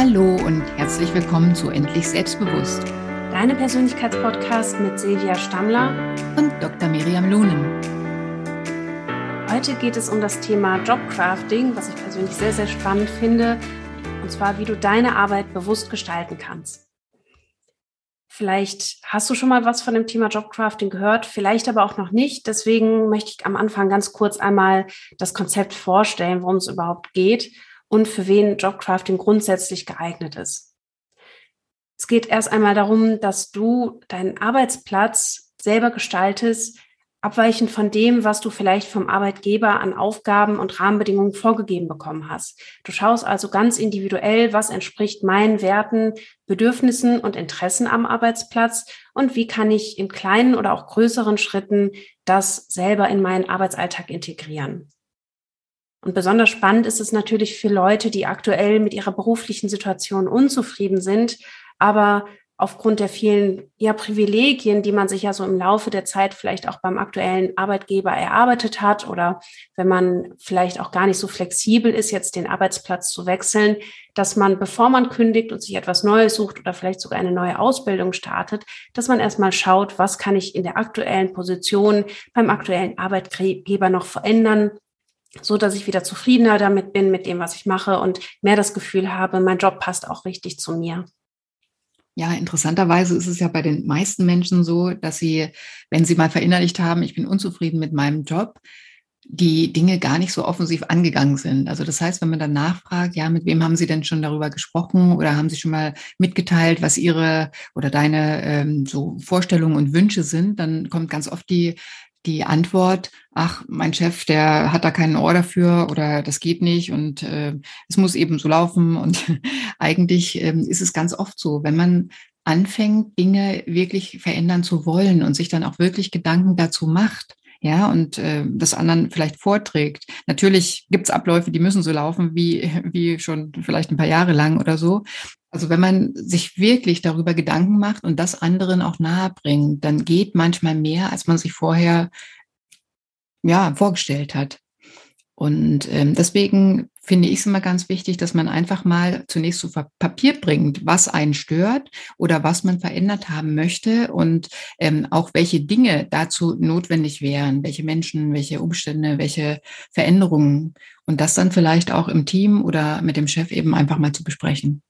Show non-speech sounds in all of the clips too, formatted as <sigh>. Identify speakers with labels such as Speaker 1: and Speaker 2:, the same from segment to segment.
Speaker 1: Hallo und herzlich willkommen zu Endlich Selbstbewusst.
Speaker 2: Deine Persönlichkeitspodcast mit Silvia Stammler
Speaker 1: und Dr. Miriam Lunen.
Speaker 2: Heute geht es um das Thema Jobcrafting, was ich persönlich sehr, sehr spannend finde. Und zwar, wie du deine Arbeit bewusst gestalten kannst. Vielleicht hast du schon mal was von dem Thema Jobcrafting gehört, vielleicht aber auch noch nicht. Deswegen möchte ich am Anfang ganz kurz einmal das Konzept vorstellen, worum es überhaupt geht und für wen Jobcrafting grundsätzlich geeignet ist. Es geht erst einmal darum, dass du deinen Arbeitsplatz selber gestaltest, abweichend von dem, was du vielleicht vom Arbeitgeber an Aufgaben und Rahmenbedingungen vorgegeben bekommen hast. Du schaust also ganz individuell, was entspricht meinen Werten, Bedürfnissen und Interessen am Arbeitsplatz und wie kann ich in kleinen oder auch größeren Schritten das selber in meinen Arbeitsalltag integrieren. Und besonders spannend ist es natürlich für Leute, die aktuell mit ihrer beruflichen Situation unzufrieden sind, aber aufgrund der vielen ja, Privilegien, die man sich ja so im Laufe der Zeit vielleicht auch beim aktuellen Arbeitgeber erarbeitet hat oder wenn man vielleicht auch gar nicht so flexibel ist, jetzt den Arbeitsplatz zu wechseln, dass man, bevor man kündigt und sich etwas Neues sucht oder vielleicht sogar eine neue Ausbildung startet, dass man erstmal schaut, was kann ich in der aktuellen Position beim aktuellen Arbeitgeber noch verändern, so dass ich wieder zufriedener damit bin mit dem, was ich mache und mehr das Gefühl habe, mein Job passt auch richtig zu mir.
Speaker 1: Ja, interessanterweise ist es ja bei den meisten Menschen so, dass sie, wenn sie mal verinnerlicht haben, ich bin unzufrieden mit meinem Job, die Dinge gar nicht so offensiv angegangen sind. Also das heißt, wenn man dann nachfragt, ja, mit wem haben Sie denn schon darüber gesprochen oder haben Sie schon mal mitgeteilt, was Ihre oder deine ähm, so Vorstellungen und Wünsche sind, dann kommt ganz oft die die Antwort, ach, mein Chef, der hat da keinen Ohr dafür oder das geht nicht und äh, es muss eben so laufen. Und <laughs> eigentlich ähm, ist es ganz oft so, wenn man anfängt, Dinge wirklich verändern zu wollen und sich dann auch wirklich Gedanken dazu macht, ja, und äh, das anderen vielleicht vorträgt. Natürlich gibt's Abläufe, die müssen so laufen wie, wie schon vielleicht ein paar Jahre lang oder so. Also wenn man sich wirklich darüber Gedanken macht und das anderen auch nahe bringt, dann geht manchmal mehr, als man sich vorher ja vorgestellt hat. Und ähm, deswegen finde ich es immer ganz wichtig, dass man einfach mal zunächst zu Papier bringt, was einen stört oder was man verändert haben möchte und ähm, auch welche Dinge dazu notwendig wären, welche Menschen, welche Umstände, welche Veränderungen und das dann vielleicht auch im Team oder mit dem Chef eben einfach mal zu besprechen.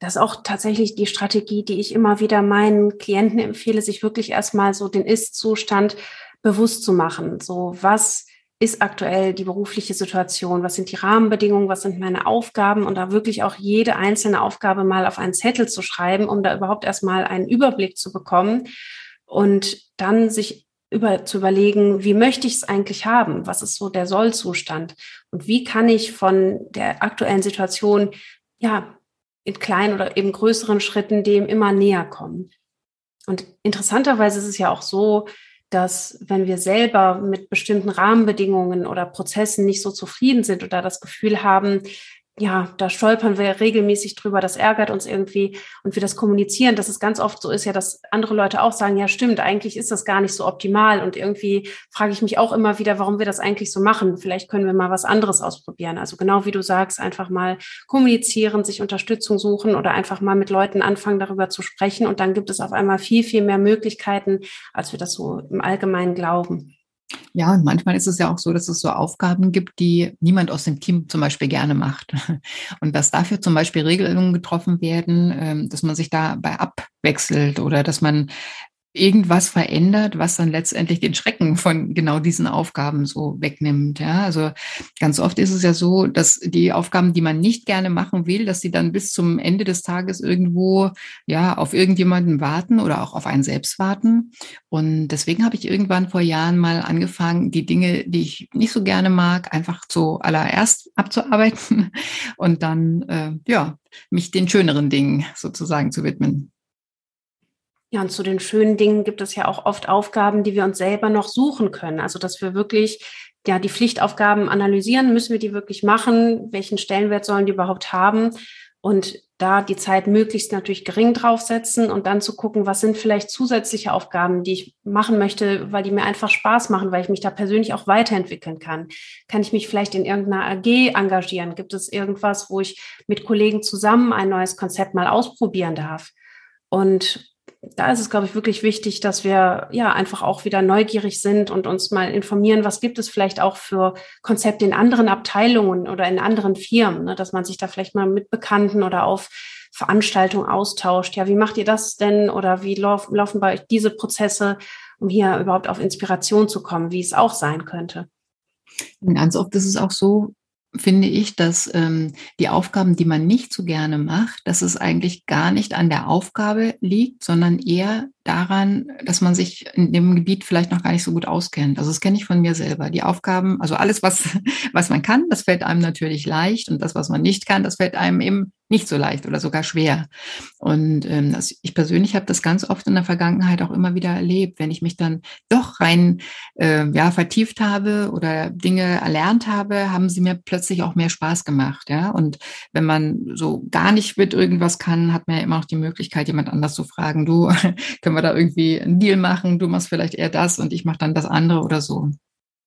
Speaker 2: Das ist auch tatsächlich die Strategie, die ich immer wieder meinen Klienten empfehle, sich wirklich erstmal so den Ist-Zustand bewusst zu machen. So, was ist aktuell die berufliche Situation? Was sind die Rahmenbedingungen? Was sind meine Aufgaben? Und da wirklich auch jede einzelne Aufgabe mal auf einen Zettel zu schreiben, um da überhaupt erstmal einen Überblick zu bekommen und dann sich über, zu überlegen, wie möchte ich es eigentlich haben? Was ist so der Sollzustand? Und wie kann ich von der aktuellen Situation, ja, in kleinen oder eben größeren Schritten dem immer näher kommen. Und interessanterweise ist es ja auch so, dass wenn wir selber mit bestimmten Rahmenbedingungen oder Prozessen nicht so zufrieden sind oder das Gefühl haben, ja, da stolpern wir regelmäßig drüber, das ärgert uns irgendwie und wir das kommunizieren, dass es ganz oft so ist ja, dass andere Leute auch sagen, ja stimmt, eigentlich ist das gar nicht so optimal und irgendwie frage ich mich auch immer wieder, warum wir das eigentlich so machen. Vielleicht können wir mal was anderes ausprobieren. Also genau wie du sagst, einfach mal kommunizieren, sich Unterstützung suchen oder einfach mal mit Leuten anfangen, darüber zu sprechen und dann gibt es auf einmal viel, viel mehr Möglichkeiten, als wir das so im Allgemeinen glauben.
Speaker 1: Ja, und manchmal ist es ja auch so, dass es so Aufgaben gibt, die niemand aus dem Team zum Beispiel gerne macht. <laughs> Und dass dafür zum Beispiel Regelungen getroffen werden, ähm, dass man sich dabei abwechselt oder dass man irgendwas verändert, was dann letztendlich den Schrecken von genau diesen Aufgaben so wegnimmt. Ja, also ganz oft ist es ja so, dass die Aufgaben, die man nicht gerne machen will, dass sie dann bis zum Ende des Tages irgendwo ja auf irgendjemanden warten oder auch auf einen selbst warten. Und deswegen habe ich irgendwann vor Jahren mal angefangen, die Dinge, die ich nicht so gerne mag, einfach zuallererst abzuarbeiten <laughs> und dann äh, ja mich den schöneren Dingen sozusagen zu widmen.
Speaker 2: Ja, und zu den schönen Dingen gibt es ja auch oft Aufgaben, die wir uns selber noch suchen können. Also, dass wir wirklich ja die Pflichtaufgaben analysieren, müssen wir die wirklich machen? Welchen Stellenwert sollen die überhaupt haben? Und da die Zeit möglichst natürlich gering draufsetzen und dann zu gucken, was sind vielleicht zusätzliche Aufgaben, die ich machen möchte, weil die mir einfach Spaß machen, weil ich mich da persönlich auch weiterentwickeln kann. Kann ich mich vielleicht in irgendeiner AG engagieren? Gibt es irgendwas, wo ich mit Kollegen zusammen ein neues Konzept mal ausprobieren darf? Und da ist es, glaube ich, wirklich wichtig, dass wir ja einfach auch wieder neugierig sind und uns mal informieren, was gibt es vielleicht auch für Konzepte in anderen Abteilungen oder in anderen Firmen, ne, dass man sich da vielleicht mal mit Bekannten oder auf Veranstaltungen austauscht. Ja, wie macht ihr das denn oder wie lauf, laufen bei euch diese Prozesse, um hier überhaupt auf Inspiration zu kommen, wie es auch sein könnte?
Speaker 1: Ganz oft ist es auch so, finde ich, dass ähm, die Aufgaben, die man nicht so gerne macht, dass es eigentlich gar nicht an der Aufgabe liegt, sondern eher daran, dass man sich in dem Gebiet vielleicht noch gar nicht so gut auskennt. Also das kenne ich von mir selber. Die Aufgaben, also alles, was, <laughs> was man kann, das fällt einem natürlich leicht und das, was man nicht kann, das fällt einem eben nicht so leicht oder sogar schwer. Und ähm, das, ich persönlich habe das ganz oft in der Vergangenheit auch immer wieder erlebt, wenn ich mich dann doch rein äh, ja vertieft habe oder Dinge erlernt habe, haben sie mir plötzlich auch mehr Spaß gemacht. Ja, und wenn man so gar nicht mit irgendwas kann, hat man ja immer noch die Möglichkeit, jemand anders zu fragen. Du <laughs> können wir da irgendwie einen Deal machen? Du machst vielleicht eher das und ich mache dann das andere oder so.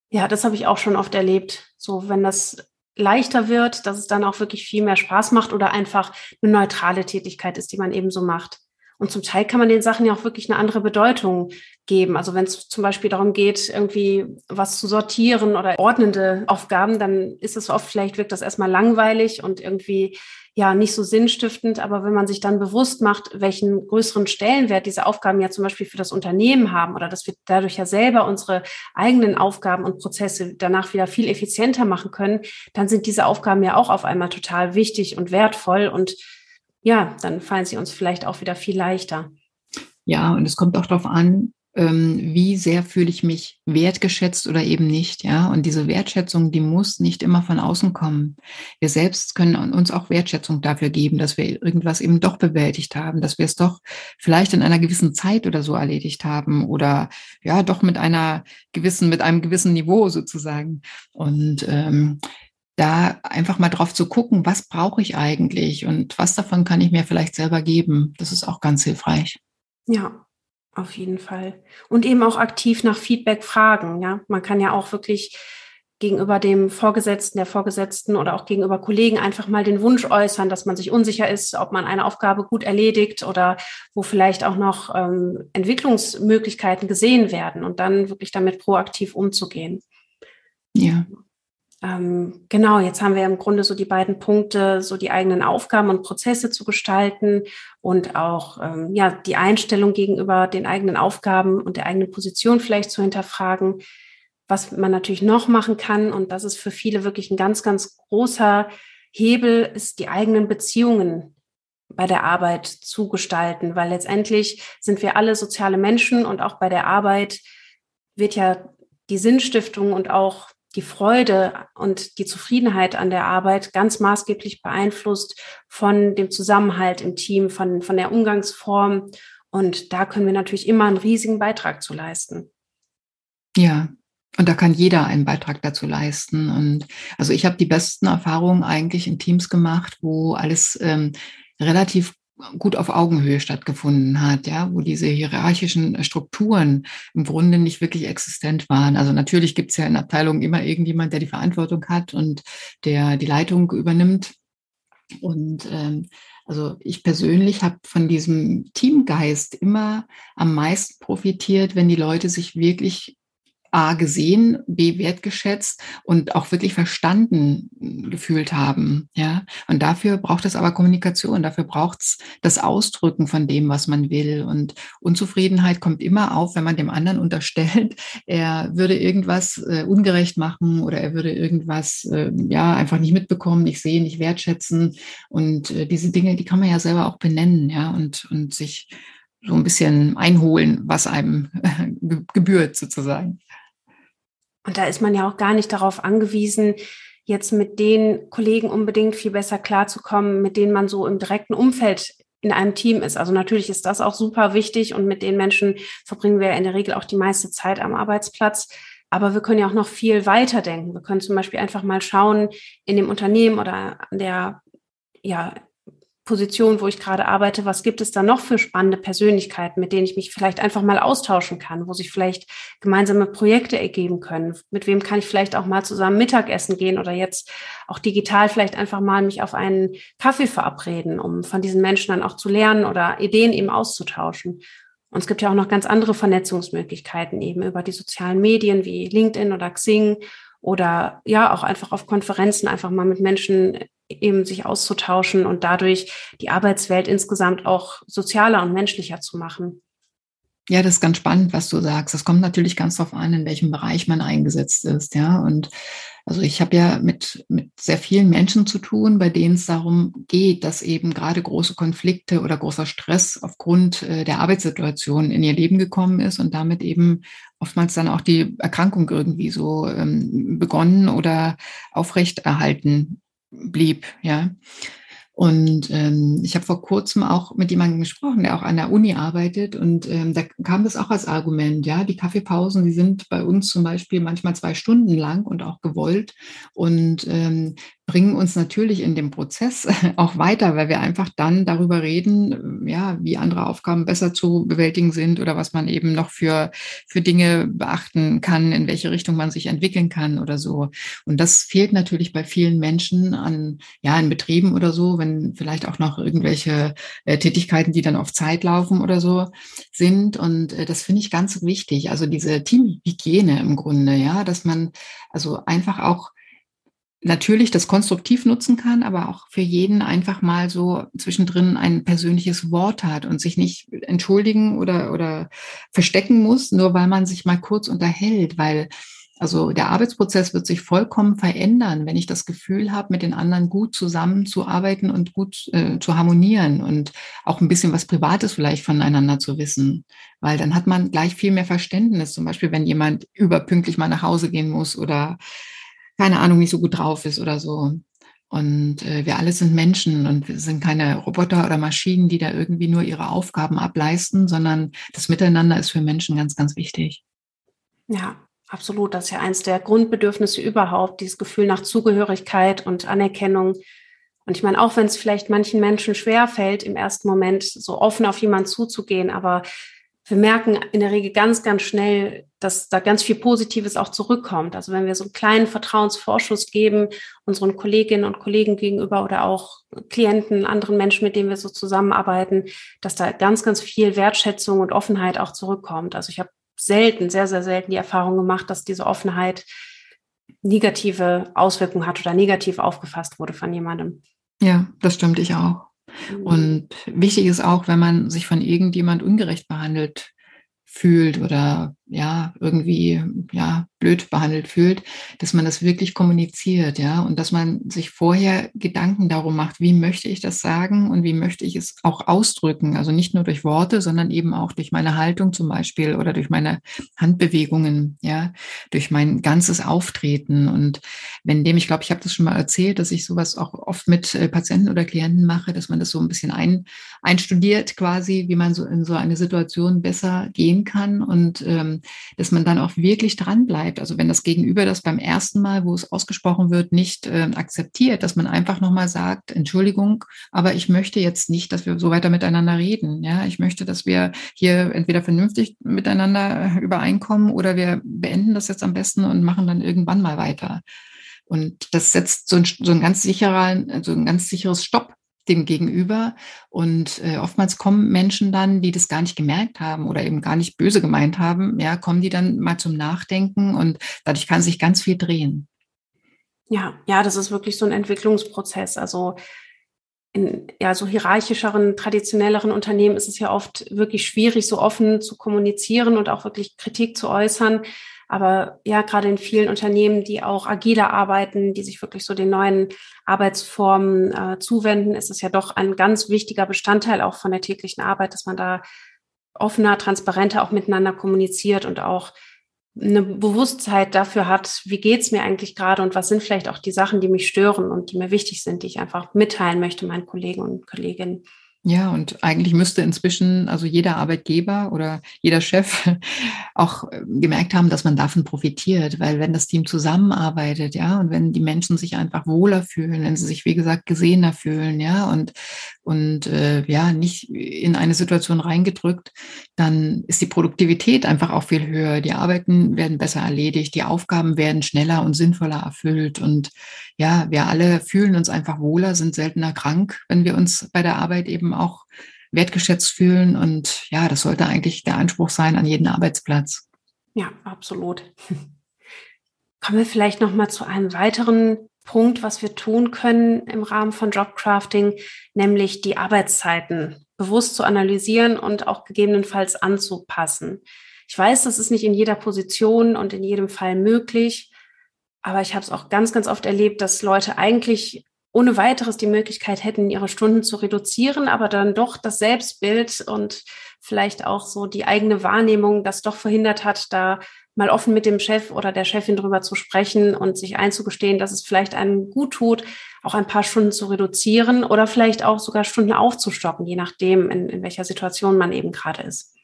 Speaker 2: Ja, das habe ich auch schon oft erlebt. So, wenn das leichter wird, dass es dann auch wirklich viel mehr Spaß macht oder einfach eine neutrale Tätigkeit ist, die man eben so macht. Und zum Teil kann man den Sachen ja auch wirklich eine andere Bedeutung geben. Also wenn es zum Beispiel darum geht, irgendwie was zu sortieren oder ordnende Aufgaben, dann ist es oft, vielleicht wirkt das erstmal langweilig und irgendwie ja nicht so sinnstiftend. Aber wenn man sich dann bewusst macht, welchen größeren Stellenwert diese Aufgaben ja zum Beispiel für das Unternehmen haben oder dass wir dadurch ja selber unsere eigenen Aufgaben und Prozesse danach wieder viel effizienter machen können, dann sind diese Aufgaben ja auch auf einmal total wichtig und wertvoll und ja, dann fallen sie uns vielleicht auch wieder viel leichter.
Speaker 1: Ja, und es kommt auch darauf an, wie sehr fühle ich mich wertgeschätzt oder eben nicht, ja. Und diese Wertschätzung, die muss nicht immer von außen kommen. Wir selbst können uns auch Wertschätzung dafür geben, dass wir irgendwas eben doch bewältigt haben, dass wir es doch vielleicht in einer gewissen Zeit oder so erledigt haben oder ja, doch mit einer gewissen, mit einem gewissen Niveau sozusagen. Und ähm, da einfach mal drauf zu gucken, was brauche ich eigentlich und was davon kann ich mir vielleicht selber geben. Das ist auch ganz hilfreich.
Speaker 2: Ja, auf jeden Fall. Und eben auch aktiv nach Feedback fragen. Ja, man kann ja auch wirklich gegenüber dem Vorgesetzten, der Vorgesetzten oder auch gegenüber Kollegen einfach mal den Wunsch äußern, dass man sich unsicher ist, ob man eine Aufgabe gut erledigt oder wo vielleicht auch noch ähm, Entwicklungsmöglichkeiten gesehen werden und dann wirklich damit proaktiv umzugehen.
Speaker 1: Ja.
Speaker 2: Ähm, genau, jetzt haben wir im Grunde so die beiden Punkte, so die eigenen Aufgaben und Prozesse zu gestalten und auch ähm, ja die Einstellung gegenüber den eigenen Aufgaben und der eigenen Position vielleicht zu hinterfragen. Was man natürlich noch machen kann, und das ist für viele wirklich ein ganz, ganz großer Hebel, ist die eigenen Beziehungen bei der Arbeit zu gestalten, weil letztendlich sind wir alle soziale Menschen und auch bei der Arbeit wird ja die Sinnstiftung und auch die Freude und die Zufriedenheit an der Arbeit ganz maßgeblich beeinflusst von dem Zusammenhalt im Team, von, von der Umgangsform. Und da können wir natürlich immer einen riesigen Beitrag zu leisten.
Speaker 1: Ja, und da kann jeder einen Beitrag dazu leisten. Und also ich habe die besten Erfahrungen eigentlich in Teams gemacht, wo alles ähm, relativ gut auf Augenhöhe stattgefunden hat, ja, wo diese hierarchischen Strukturen im Grunde nicht wirklich existent waren. Also natürlich gibt es ja in Abteilungen immer irgendjemand, der die Verantwortung hat und der die Leitung übernimmt. Und ähm, also ich persönlich habe von diesem Teamgeist immer am meisten profitiert, wenn die Leute sich wirklich A gesehen, B wertgeschätzt und auch wirklich verstanden gefühlt haben. Ja, und dafür braucht es aber Kommunikation, dafür braucht es das Ausdrücken von dem, was man will. Und Unzufriedenheit kommt immer auf, wenn man dem anderen unterstellt, <laughs> er würde irgendwas äh, ungerecht machen oder er würde irgendwas äh, ja einfach nicht mitbekommen, nicht sehen, nicht wertschätzen. Und äh, diese Dinge, die kann man ja selber auch benennen, ja, und, und sich so ein bisschen einholen, was einem <laughs> gebührt sozusagen.
Speaker 2: Und da ist man ja auch gar nicht darauf angewiesen, jetzt mit den Kollegen unbedingt viel besser klarzukommen, mit denen man so im direkten Umfeld in einem Team ist. Also natürlich ist das auch super wichtig und mit den Menschen verbringen wir in der Regel auch die meiste Zeit am Arbeitsplatz. Aber wir können ja auch noch viel weiter denken. Wir können zum Beispiel einfach mal schauen in dem Unternehmen oder an der, ja, Position, wo ich gerade arbeite, was gibt es da noch für spannende Persönlichkeiten, mit denen ich mich vielleicht einfach mal austauschen kann, wo sich vielleicht gemeinsame Projekte ergeben können. Mit wem kann ich vielleicht auch mal zusammen Mittagessen gehen oder jetzt auch digital vielleicht einfach mal mich auf einen Kaffee verabreden, um von diesen Menschen dann auch zu lernen oder Ideen eben auszutauschen. Und es gibt ja auch noch ganz andere Vernetzungsmöglichkeiten eben über die sozialen Medien wie LinkedIn oder Xing oder ja auch einfach auf Konferenzen einfach mal mit Menschen eben sich auszutauschen und dadurch die Arbeitswelt insgesamt auch sozialer und menschlicher zu machen.
Speaker 1: Ja, das ist ganz spannend, was du sagst. Das kommt natürlich ganz darauf an, in welchem Bereich man eingesetzt ist, ja. Und also ich habe ja mit, mit sehr vielen Menschen zu tun, bei denen es darum geht, dass eben gerade große Konflikte oder großer Stress aufgrund äh, der Arbeitssituation in ihr Leben gekommen ist und damit eben oftmals dann auch die Erkrankung irgendwie so ähm, begonnen oder aufrechterhalten blieb, ja. Und ähm, ich habe vor kurzem auch mit jemandem gesprochen, der auch an der Uni arbeitet. Und ähm, da kam das auch als Argument, ja, die Kaffeepausen, die sind bei uns zum Beispiel manchmal zwei Stunden lang und auch gewollt. Und ähm, bringen uns natürlich in dem Prozess auch weiter, weil wir einfach dann darüber reden, ja, wie andere Aufgaben besser zu bewältigen sind oder was man eben noch für, für Dinge beachten kann, in welche Richtung man sich entwickeln kann oder so. Und das fehlt natürlich bei vielen Menschen an, ja, in Betrieben oder so, wenn vielleicht auch noch irgendwelche äh, Tätigkeiten, die dann auf Zeit laufen oder so sind. Und äh, das finde ich ganz wichtig. Also diese Teamhygiene im Grunde, ja, dass man also einfach auch natürlich das konstruktiv nutzen kann, aber auch für jeden einfach mal so zwischendrin ein persönliches Wort hat und sich nicht entschuldigen oder, oder verstecken muss, nur weil man sich mal kurz unterhält, weil also der Arbeitsprozess wird sich vollkommen verändern, wenn ich das Gefühl habe, mit den anderen gut zusammenzuarbeiten und gut äh, zu harmonieren und auch ein bisschen was Privates vielleicht voneinander zu wissen. Weil dann hat man gleich viel mehr Verständnis. Zum Beispiel, wenn jemand überpünktlich mal nach Hause gehen muss oder keine Ahnung, nicht so gut drauf ist oder so. Und äh, wir alle sind Menschen und wir sind keine Roboter oder Maschinen, die da irgendwie nur ihre Aufgaben ableisten, sondern das Miteinander ist für Menschen ganz, ganz wichtig.
Speaker 2: Ja, absolut. Das ist ja eins der Grundbedürfnisse überhaupt, dieses Gefühl nach Zugehörigkeit und Anerkennung. Und ich meine, auch wenn es vielleicht manchen Menschen schwer fällt, im ersten Moment so offen auf jemanden zuzugehen, aber wir merken in der Regel ganz, ganz schnell, dass da ganz viel Positives auch zurückkommt. Also wenn wir so einen kleinen Vertrauensvorschuss geben, unseren Kolleginnen und Kollegen gegenüber oder auch Klienten, anderen Menschen, mit denen wir so zusammenarbeiten, dass da ganz, ganz viel Wertschätzung und Offenheit auch zurückkommt. Also ich habe selten, sehr, sehr selten die Erfahrung gemacht, dass diese Offenheit negative Auswirkungen hat oder negativ aufgefasst wurde von jemandem.
Speaker 1: Ja, das stimmt ich auch. Mhm. Und wichtig ist auch, wenn man sich von irgendjemand ungerecht behandelt fühlt oder ja, irgendwie, ja, blöd behandelt fühlt, dass man das wirklich kommuniziert, ja, und dass man sich vorher Gedanken darum macht, wie möchte ich das sagen und wie möchte ich es auch ausdrücken. Also nicht nur durch Worte, sondern eben auch durch meine Haltung zum Beispiel oder durch meine Handbewegungen, ja, durch mein ganzes Auftreten. Und wenn dem, ich glaube, ich habe das schon mal erzählt, dass ich sowas auch oft mit äh, Patienten oder Klienten mache, dass man das so ein bisschen ein, einstudiert quasi, wie man so in so eine Situation besser gehen kann und ähm, dass man dann auch wirklich dran bleibt. Also wenn das Gegenüber das beim ersten Mal, wo es ausgesprochen wird, nicht äh, akzeptiert, dass man einfach nochmal sagt, Entschuldigung, aber ich möchte jetzt nicht, dass wir so weiter miteinander reden. Ja, ich möchte, dass wir hier entweder vernünftig miteinander übereinkommen oder wir beenden das jetzt am besten und machen dann irgendwann mal weiter. Und das setzt so ein, so ein ganz sicherer, so ein ganz sicheres Stopp dem Gegenüber. Und äh, oftmals kommen Menschen dann, die das gar nicht gemerkt haben oder eben gar nicht böse gemeint haben, ja, kommen die dann mal zum Nachdenken und dadurch kann sich ganz viel drehen.
Speaker 2: Ja, ja, das ist wirklich so ein Entwicklungsprozess. Also in ja, so hierarchischeren, traditionelleren Unternehmen ist es ja oft wirklich schwierig, so offen zu kommunizieren und auch wirklich Kritik zu äußern. Aber ja, gerade in vielen Unternehmen, die auch agiler arbeiten, die sich wirklich so den neuen Arbeitsformen äh, zuwenden, ist es ja doch ein ganz wichtiger Bestandteil auch von der täglichen Arbeit, dass man da offener, transparenter auch miteinander kommuniziert und auch eine Bewusstheit dafür hat, wie geht's mir eigentlich gerade und was sind vielleicht auch die Sachen, die mich stören und die mir wichtig sind, die ich einfach mitteilen möchte meinen Kollegen und Kolleginnen.
Speaker 1: Ja, und eigentlich müsste inzwischen also jeder Arbeitgeber oder jeder Chef <laughs> auch äh, gemerkt haben, dass man davon profitiert, weil wenn das Team zusammenarbeitet, ja, und wenn die Menschen sich einfach wohler fühlen, wenn sie sich, wie gesagt, gesehener fühlen, ja, und, und äh, ja, nicht in eine Situation reingedrückt, dann ist die Produktivität einfach auch viel höher. Die Arbeiten werden besser erledigt, die Aufgaben werden schneller und sinnvoller erfüllt. Und ja, wir alle fühlen uns einfach wohler, sind seltener krank, wenn wir uns bei der Arbeit eben auch wertgeschätzt fühlen. Und ja, das sollte eigentlich der Anspruch sein an jeden Arbeitsplatz.
Speaker 2: Ja, absolut. <laughs> Kommen wir vielleicht noch mal zu einem weiteren Punkt, was wir tun können im Rahmen von Jobcrafting, nämlich die Arbeitszeiten bewusst zu analysieren und auch gegebenenfalls anzupassen. Ich weiß, das ist nicht in jeder Position und in jedem Fall möglich, aber ich habe es auch ganz, ganz oft erlebt, dass Leute eigentlich ohne weiteres die Möglichkeit hätten, ihre Stunden zu reduzieren, aber dann doch das Selbstbild und vielleicht auch so die eigene Wahrnehmung das doch verhindert hat, da mal offen mit dem Chef oder der Chefin drüber zu sprechen und sich einzugestehen, dass es vielleicht einem gut tut, auch ein paar Stunden zu reduzieren oder vielleicht auch sogar Stunden aufzustocken, je nachdem, in, in welcher Situation man eben gerade ist.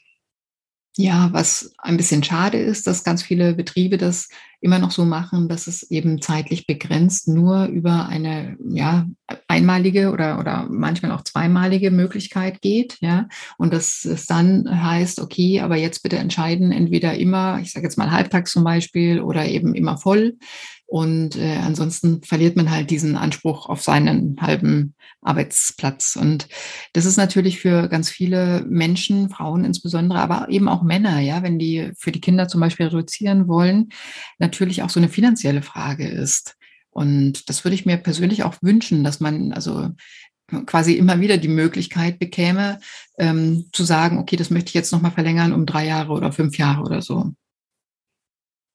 Speaker 1: Ja, was ein bisschen schade ist, dass ganz viele Betriebe das immer noch so machen, dass es eben zeitlich begrenzt nur über eine ja, einmalige oder, oder manchmal auch zweimalige Möglichkeit geht. Ja, und dass es dann heißt, okay, aber jetzt bitte entscheiden, entweder immer, ich sage jetzt mal halbtags zum Beispiel oder eben immer voll. Und äh, ansonsten verliert man halt diesen Anspruch auf seinen halben Arbeitsplatz. Und das ist natürlich für ganz viele Menschen, Frauen insbesondere, aber eben auch Männer, ja, wenn die für die Kinder zum Beispiel reduzieren wollen, natürlich auch so eine finanzielle Frage ist. Und das würde ich mir persönlich auch wünschen, dass man also quasi immer wieder die Möglichkeit bekäme, ähm, zu sagen, okay, das möchte ich jetzt nochmal verlängern um drei Jahre oder fünf Jahre oder so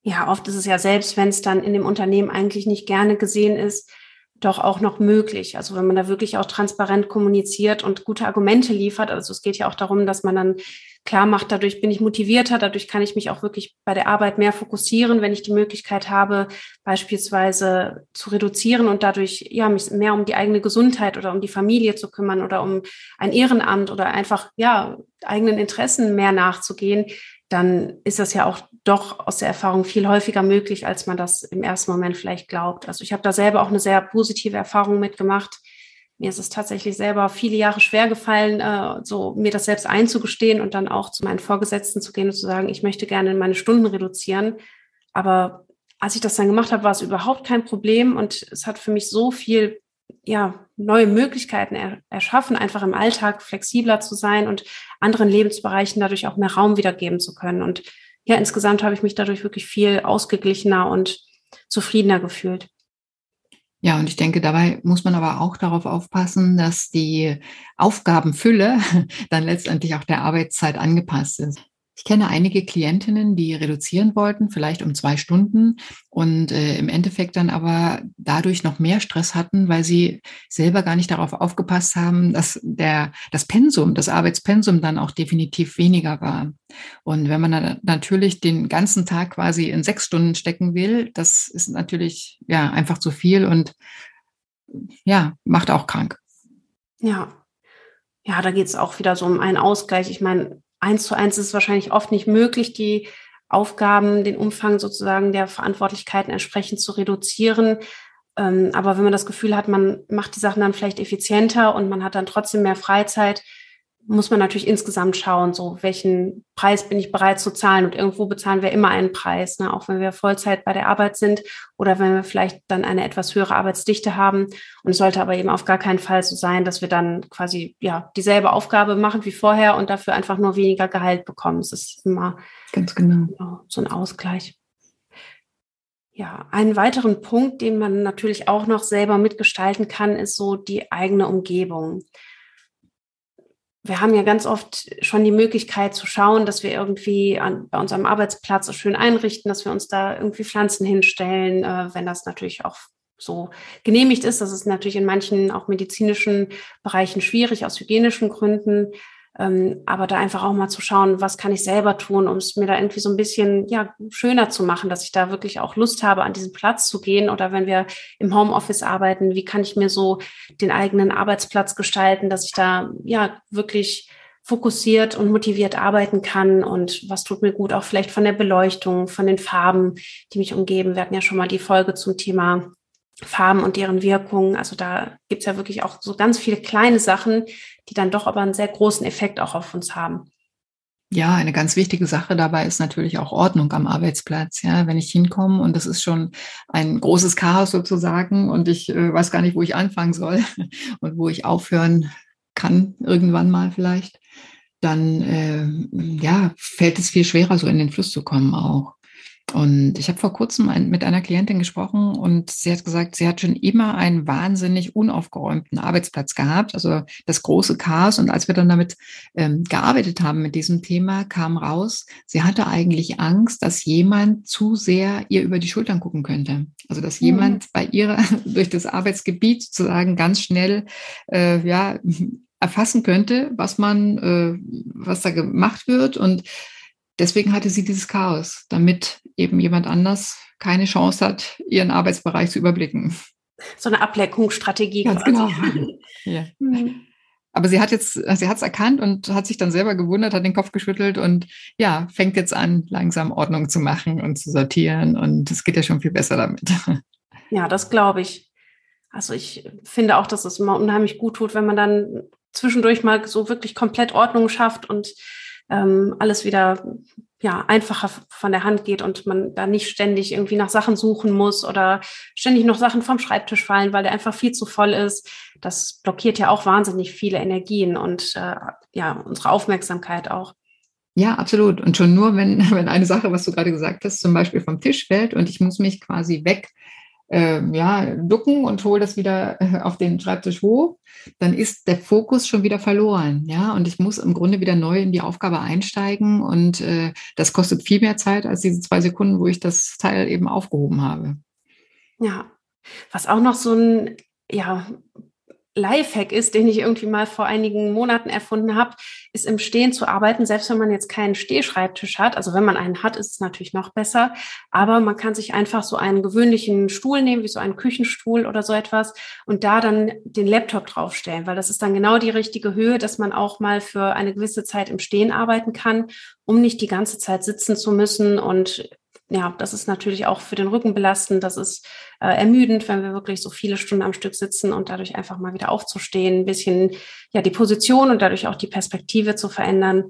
Speaker 2: ja, oft ist es ja selbst, wenn es dann in dem Unternehmen eigentlich nicht gerne gesehen ist, doch auch noch möglich. Also wenn man da wirklich auch transparent kommuniziert und gute Argumente liefert. Also es geht ja auch darum, dass man dann klar macht, dadurch bin ich motivierter, dadurch kann ich mich auch wirklich bei der Arbeit mehr fokussieren, wenn ich die Möglichkeit habe, beispielsweise zu reduzieren und dadurch ja mich mehr um die eigene Gesundheit oder um die Familie zu kümmern oder um ein Ehrenamt oder einfach ja eigenen Interessen mehr nachzugehen, dann ist das ja auch doch aus der Erfahrung viel häufiger möglich, als man das im ersten Moment vielleicht glaubt. Also ich habe da selber auch eine sehr positive Erfahrung mitgemacht. Mir ist es tatsächlich selber viele Jahre schwer gefallen, äh, so mir das selbst einzugestehen und dann auch zu meinen Vorgesetzten zu gehen und zu sagen, ich möchte gerne meine Stunden reduzieren. Aber als ich das dann gemacht habe, war es überhaupt kein Problem und es hat für mich so viel ja, neue Möglichkeiten er, erschaffen, einfach im Alltag flexibler zu sein und anderen Lebensbereichen dadurch auch mehr Raum wiedergeben zu können. Und ja, insgesamt habe ich mich dadurch wirklich viel ausgeglichener und zufriedener gefühlt.
Speaker 1: Ja, und ich denke, dabei muss man aber auch darauf aufpassen, dass die Aufgabenfülle <laughs> dann letztendlich auch der Arbeitszeit angepasst ist. Ich kenne einige Klientinnen, die reduzieren wollten, vielleicht um zwei Stunden und äh, im Endeffekt dann aber dadurch noch mehr Stress hatten, weil sie selber gar nicht darauf aufgepasst haben, dass der, das Pensum, das Arbeitspensum dann auch definitiv weniger war. Und wenn man dann natürlich den ganzen Tag quasi in sechs Stunden stecken will, das ist natürlich ja einfach zu viel und ja, macht auch krank.
Speaker 2: Ja. Ja, da geht es auch wieder so um einen Ausgleich. Ich meine, eins zu eins ist es wahrscheinlich oft nicht möglich, die Aufgaben, den Umfang sozusagen der Verantwortlichkeiten entsprechend zu reduzieren. Ähm, aber wenn man das Gefühl hat, man macht die Sachen dann vielleicht effizienter und man hat dann trotzdem mehr Freizeit, muss man natürlich insgesamt schauen, so welchen Preis bin ich bereit zu zahlen. Und irgendwo bezahlen wir immer einen Preis, ne? auch wenn wir Vollzeit bei der Arbeit sind oder wenn wir vielleicht dann eine etwas höhere Arbeitsdichte haben. Und es sollte aber eben auf gar keinen Fall so sein, dass wir dann quasi ja dieselbe Aufgabe machen wie vorher und dafür einfach nur weniger Gehalt bekommen. Es ist immer ganz genau so ein Ausgleich. Ja, einen weiteren Punkt, den man natürlich auch noch selber mitgestalten kann, ist so die eigene Umgebung wir haben ja ganz oft schon die Möglichkeit zu schauen, dass wir irgendwie an, bei unserem Arbeitsplatz schön einrichten, dass wir uns da irgendwie Pflanzen hinstellen, äh, wenn das natürlich auch so genehmigt ist. Das ist natürlich in manchen auch medizinischen Bereichen schwierig aus hygienischen Gründen. Ähm, aber da einfach auch mal zu schauen, was kann ich selber tun, um es mir da irgendwie so ein bisschen ja, schöner zu machen, dass ich da wirklich auch Lust habe, an diesen Platz zu gehen. Oder wenn wir im Homeoffice arbeiten, wie kann ich mir so den eigenen Arbeitsplatz gestalten, dass ich da ja wirklich fokussiert und motiviert arbeiten kann und was tut mir gut, auch vielleicht von der Beleuchtung, von den Farben, die mich umgeben. Wir hatten ja schon mal die Folge zum Thema Farben und deren Wirkung. Also da gibt's ja wirklich auch so ganz viele kleine Sachen, die dann doch aber einen sehr großen Effekt auch auf uns haben.
Speaker 1: Ja, eine ganz wichtige Sache dabei ist natürlich auch Ordnung am Arbeitsplatz. Ja, wenn ich hinkomme und das ist schon ein großes Chaos sozusagen und ich äh, weiß gar nicht, wo ich anfangen soll <laughs> und wo ich aufhören kann, irgendwann mal vielleicht, dann äh, ja, fällt es viel schwerer, so in den Fluss zu kommen auch. Und ich habe vor kurzem ein, mit einer Klientin gesprochen und sie hat gesagt, sie hat schon immer einen wahnsinnig unaufgeräumten Arbeitsplatz gehabt, also das große Chaos. Und als wir dann damit ähm, gearbeitet haben mit diesem Thema, kam raus, sie hatte eigentlich Angst, dass jemand zu sehr ihr über die Schultern gucken könnte. Also dass mhm. jemand bei ihr <laughs> durch das Arbeitsgebiet sozusagen ganz schnell äh, ja erfassen könnte, was man, äh, was da gemacht wird. Und deswegen hatte sie dieses Chaos, damit eben jemand anders keine Chance hat, ihren Arbeitsbereich zu überblicken.
Speaker 2: So eine Ableckungsstrategie.
Speaker 1: Ganz quasi. genau. <laughs> ja. Mhm. Aber sie hat jetzt, sie hat es erkannt und hat sich dann selber gewundert, hat den Kopf geschüttelt und ja, fängt jetzt an, langsam Ordnung zu machen und zu sortieren. Und es geht ja schon viel besser damit. <laughs>
Speaker 2: Ja, das glaube ich. Also ich finde auch, dass es immer unheimlich gut tut, wenn man dann zwischendurch mal so wirklich komplett Ordnung schafft und ähm, alles wieder ja einfacher von der Hand geht und man da nicht ständig irgendwie nach Sachen suchen muss oder ständig noch Sachen vom Schreibtisch fallen, weil der einfach viel zu voll ist. Das blockiert ja auch wahnsinnig viele Energien und äh, ja unsere Aufmerksamkeit auch.
Speaker 1: Ja, absolut. Und schon nur, wenn, <laughs> wenn eine Sache, was du gerade gesagt hast, zum Beispiel vom Tisch fällt und ich muss mich quasi weg äh, ja, ducken und hole das wieder äh, auf den Schreibtisch hoch, dann ist der Fokus schon wieder verloren. Ja, und ich muss im Grunde wieder neu in die Aufgabe einsteigen und äh, das kostet viel mehr Zeit als diese zwei Sekunden, wo ich das Teil eben aufgehoben habe.
Speaker 2: Ja, was auch noch so ein ja, Lifehack ist, den ich irgendwie mal vor einigen Monaten erfunden habe, ist im Stehen zu arbeiten, selbst wenn man jetzt keinen Stehschreibtisch hat. Also wenn man einen hat, ist es natürlich noch besser. Aber man kann sich einfach so einen gewöhnlichen Stuhl nehmen, wie so einen Küchenstuhl oder so etwas, und da dann den Laptop draufstellen, weil das ist dann genau die richtige Höhe, dass man auch mal für eine gewisse Zeit im Stehen arbeiten kann, um nicht die ganze Zeit sitzen zu müssen und ja, das ist natürlich auch für den Rücken belastend. Das ist äh, ermüdend, wenn wir wirklich so viele Stunden am Stück sitzen und dadurch einfach mal wieder aufzustehen, ein bisschen ja die Position und dadurch auch die Perspektive zu verändern.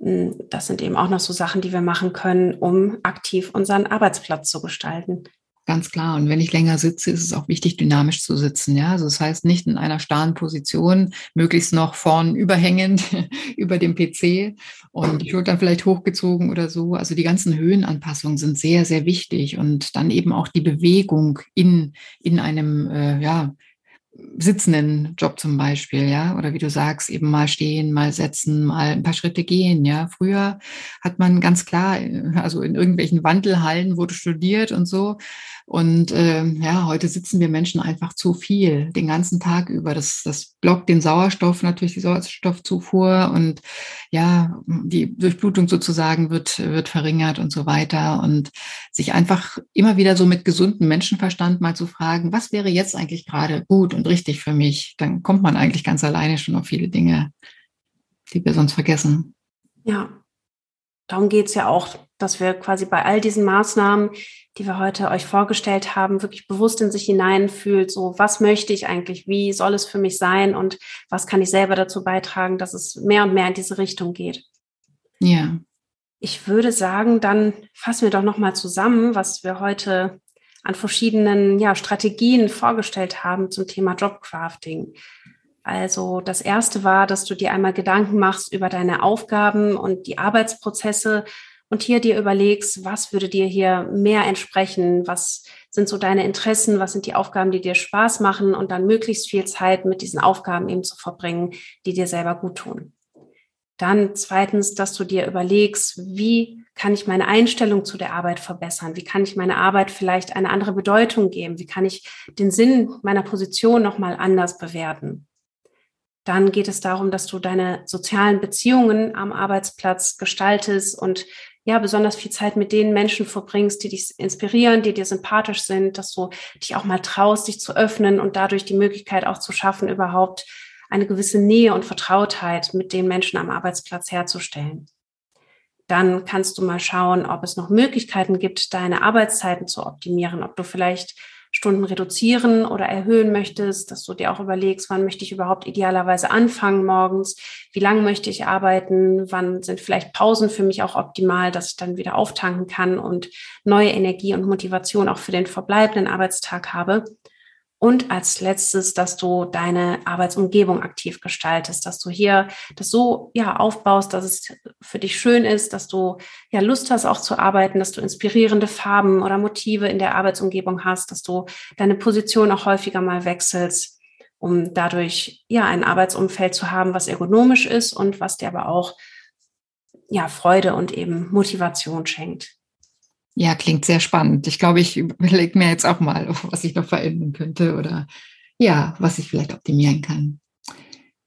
Speaker 2: Hm, das sind eben auch noch so Sachen, die wir machen können, um aktiv unseren Arbeitsplatz zu gestalten.
Speaker 1: Ganz klar. Und wenn ich länger sitze, ist es auch wichtig, dynamisch zu sitzen. Ja, also das heißt nicht in einer starren Position, möglichst noch vorn überhängend <laughs> über dem PC und die Schultern vielleicht hochgezogen oder so. Also die ganzen Höhenanpassungen sind sehr, sehr wichtig und dann eben auch die Bewegung in, in einem, äh, ja, sitzenden Job zum Beispiel, ja, oder wie du sagst, eben mal stehen, mal setzen, mal ein paar Schritte gehen, ja. Früher hat man ganz klar, also in irgendwelchen Wandelhallen wurde studiert und so. Und äh, ja, heute sitzen wir Menschen einfach zu viel den ganzen Tag über. Das, das blockt den Sauerstoff, natürlich die Sauerstoffzufuhr und ja, die Durchblutung sozusagen wird, wird verringert und so weiter. Und sich einfach immer wieder so mit gesundem Menschenverstand mal zu fragen, was wäre jetzt eigentlich gerade gut und richtig für mich? Dann kommt man eigentlich ganz alleine schon auf viele Dinge, die wir sonst vergessen.
Speaker 2: Ja, darum geht's ja auch, dass wir quasi bei all diesen Maßnahmen, die wir heute euch vorgestellt haben, wirklich bewusst in sich hineinfühlt, so was möchte ich eigentlich, wie soll es für mich sein und was kann ich selber dazu beitragen, dass es mehr und mehr in diese Richtung geht.
Speaker 1: Ja.
Speaker 2: Ich würde sagen, dann fassen wir doch nochmal zusammen, was wir heute an verschiedenen ja, Strategien vorgestellt haben zum Thema Jobcrafting. Also das erste war, dass du dir einmal Gedanken machst über deine Aufgaben und die Arbeitsprozesse und hier dir überlegst, was würde dir hier mehr entsprechen, was sind so deine Interessen, was sind die Aufgaben, die dir Spaß machen und dann möglichst viel Zeit mit diesen Aufgaben eben zu verbringen, die dir selber gut tun. Dann zweitens, dass du dir überlegst, wie kann ich meine Einstellung zu der Arbeit verbessern? Wie kann ich meine Arbeit vielleicht eine andere Bedeutung geben? Wie kann ich den Sinn meiner Position nochmal anders bewerten? Dann geht es darum, dass du deine sozialen Beziehungen am Arbeitsplatz gestaltest und ja, besonders viel Zeit mit den Menschen verbringst, die dich inspirieren, die dir sympathisch sind, dass du dich auch mal traust, dich zu öffnen und dadurch die Möglichkeit auch zu schaffen, überhaupt eine gewisse Nähe und Vertrautheit mit den Menschen am Arbeitsplatz herzustellen. Dann kannst du mal schauen, ob es noch Möglichkeiten gibt, deine Arbeitszeiten zu optimieren, ob du vielleicht Stunden reduzieren oder erhöhen möchtest, dass du dir auch überlegst, wann möchte ich überhaupt idealerweise anfangen morgens, wie lange möchte ich arbeiten, wann sind vielleicht Pausen für mich auch optimal, dass ich dann wieder auftanken kann und neue Energie und Motivation auch für den verbleibenden Arbeitstag habe. Und als letztes, dass du deine Arbeitsumgebung aktiv gestaltest, dass du hier das so ja aufbaust, dass es für dich schön ist, dass du ja Lust hast auch zu arbeiten, dass du inspirierende Farben oder Motive in der Arbeitsumgebung hast, dass du deine Position auch häufiger mal wechselst, um dadurch ja ein Arbeitsumfeld zu haben, was ergonomisch ist und was dir aber auch ja Freude und eben Motivation schenkt.
Speaker 1: Ja, klingt sehr spannend. Ich glaube, ich überlege mir jetzt auch mal, was ich noch verändern könnte oder ja, was ich vielleicht optimieren kann.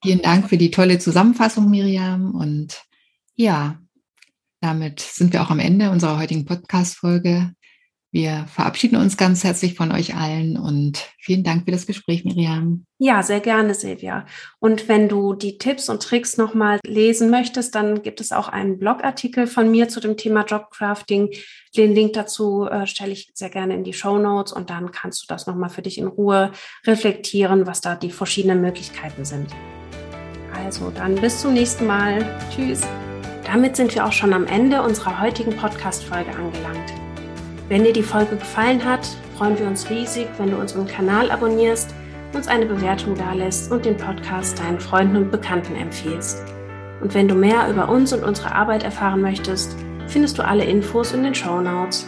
Speaker 1: Vielen Dank für die tolle Zusammenfassung, Miriam. Und ja, damit sind wir auch am Ende unserer heutigen Podcast-Folge. Wir verabschieden uns ganz herzlich von euch allen und vielen Dank für das Gespräch, Miriam.
Speaker 2: Ja, sehr gerne, Silvia. Und wenn du die Tipps und Tricks nochmal lesen möchtest, dann gibt es auch einen Blogartikel von mir zu dem Thema Jobcrafting. Den Link dazu äh, stelle ich sehr gerne in die Show Notes und dann kannst du das nochmal für dich in Ruhe reflektieren, was da die verschiedenen Möglichkeiten sind. Also dann bis zum nächsten Mal. Tschüss. Damit sind wir auch schon am Ende unserer heutigen Podcast-Folge angelangt. Wenn dir die Folge gefallen hat, freuen wir uns riesig, wenn du unseren Kanal abonnierst, uns eine Bewertung dalässt und den Podcast deinen Freunden und Bekannten empfiehlst. Und wenn du mehr über uns und unsere Arbeit erfahren möchtest, findest du alle Infos in den Show Notes.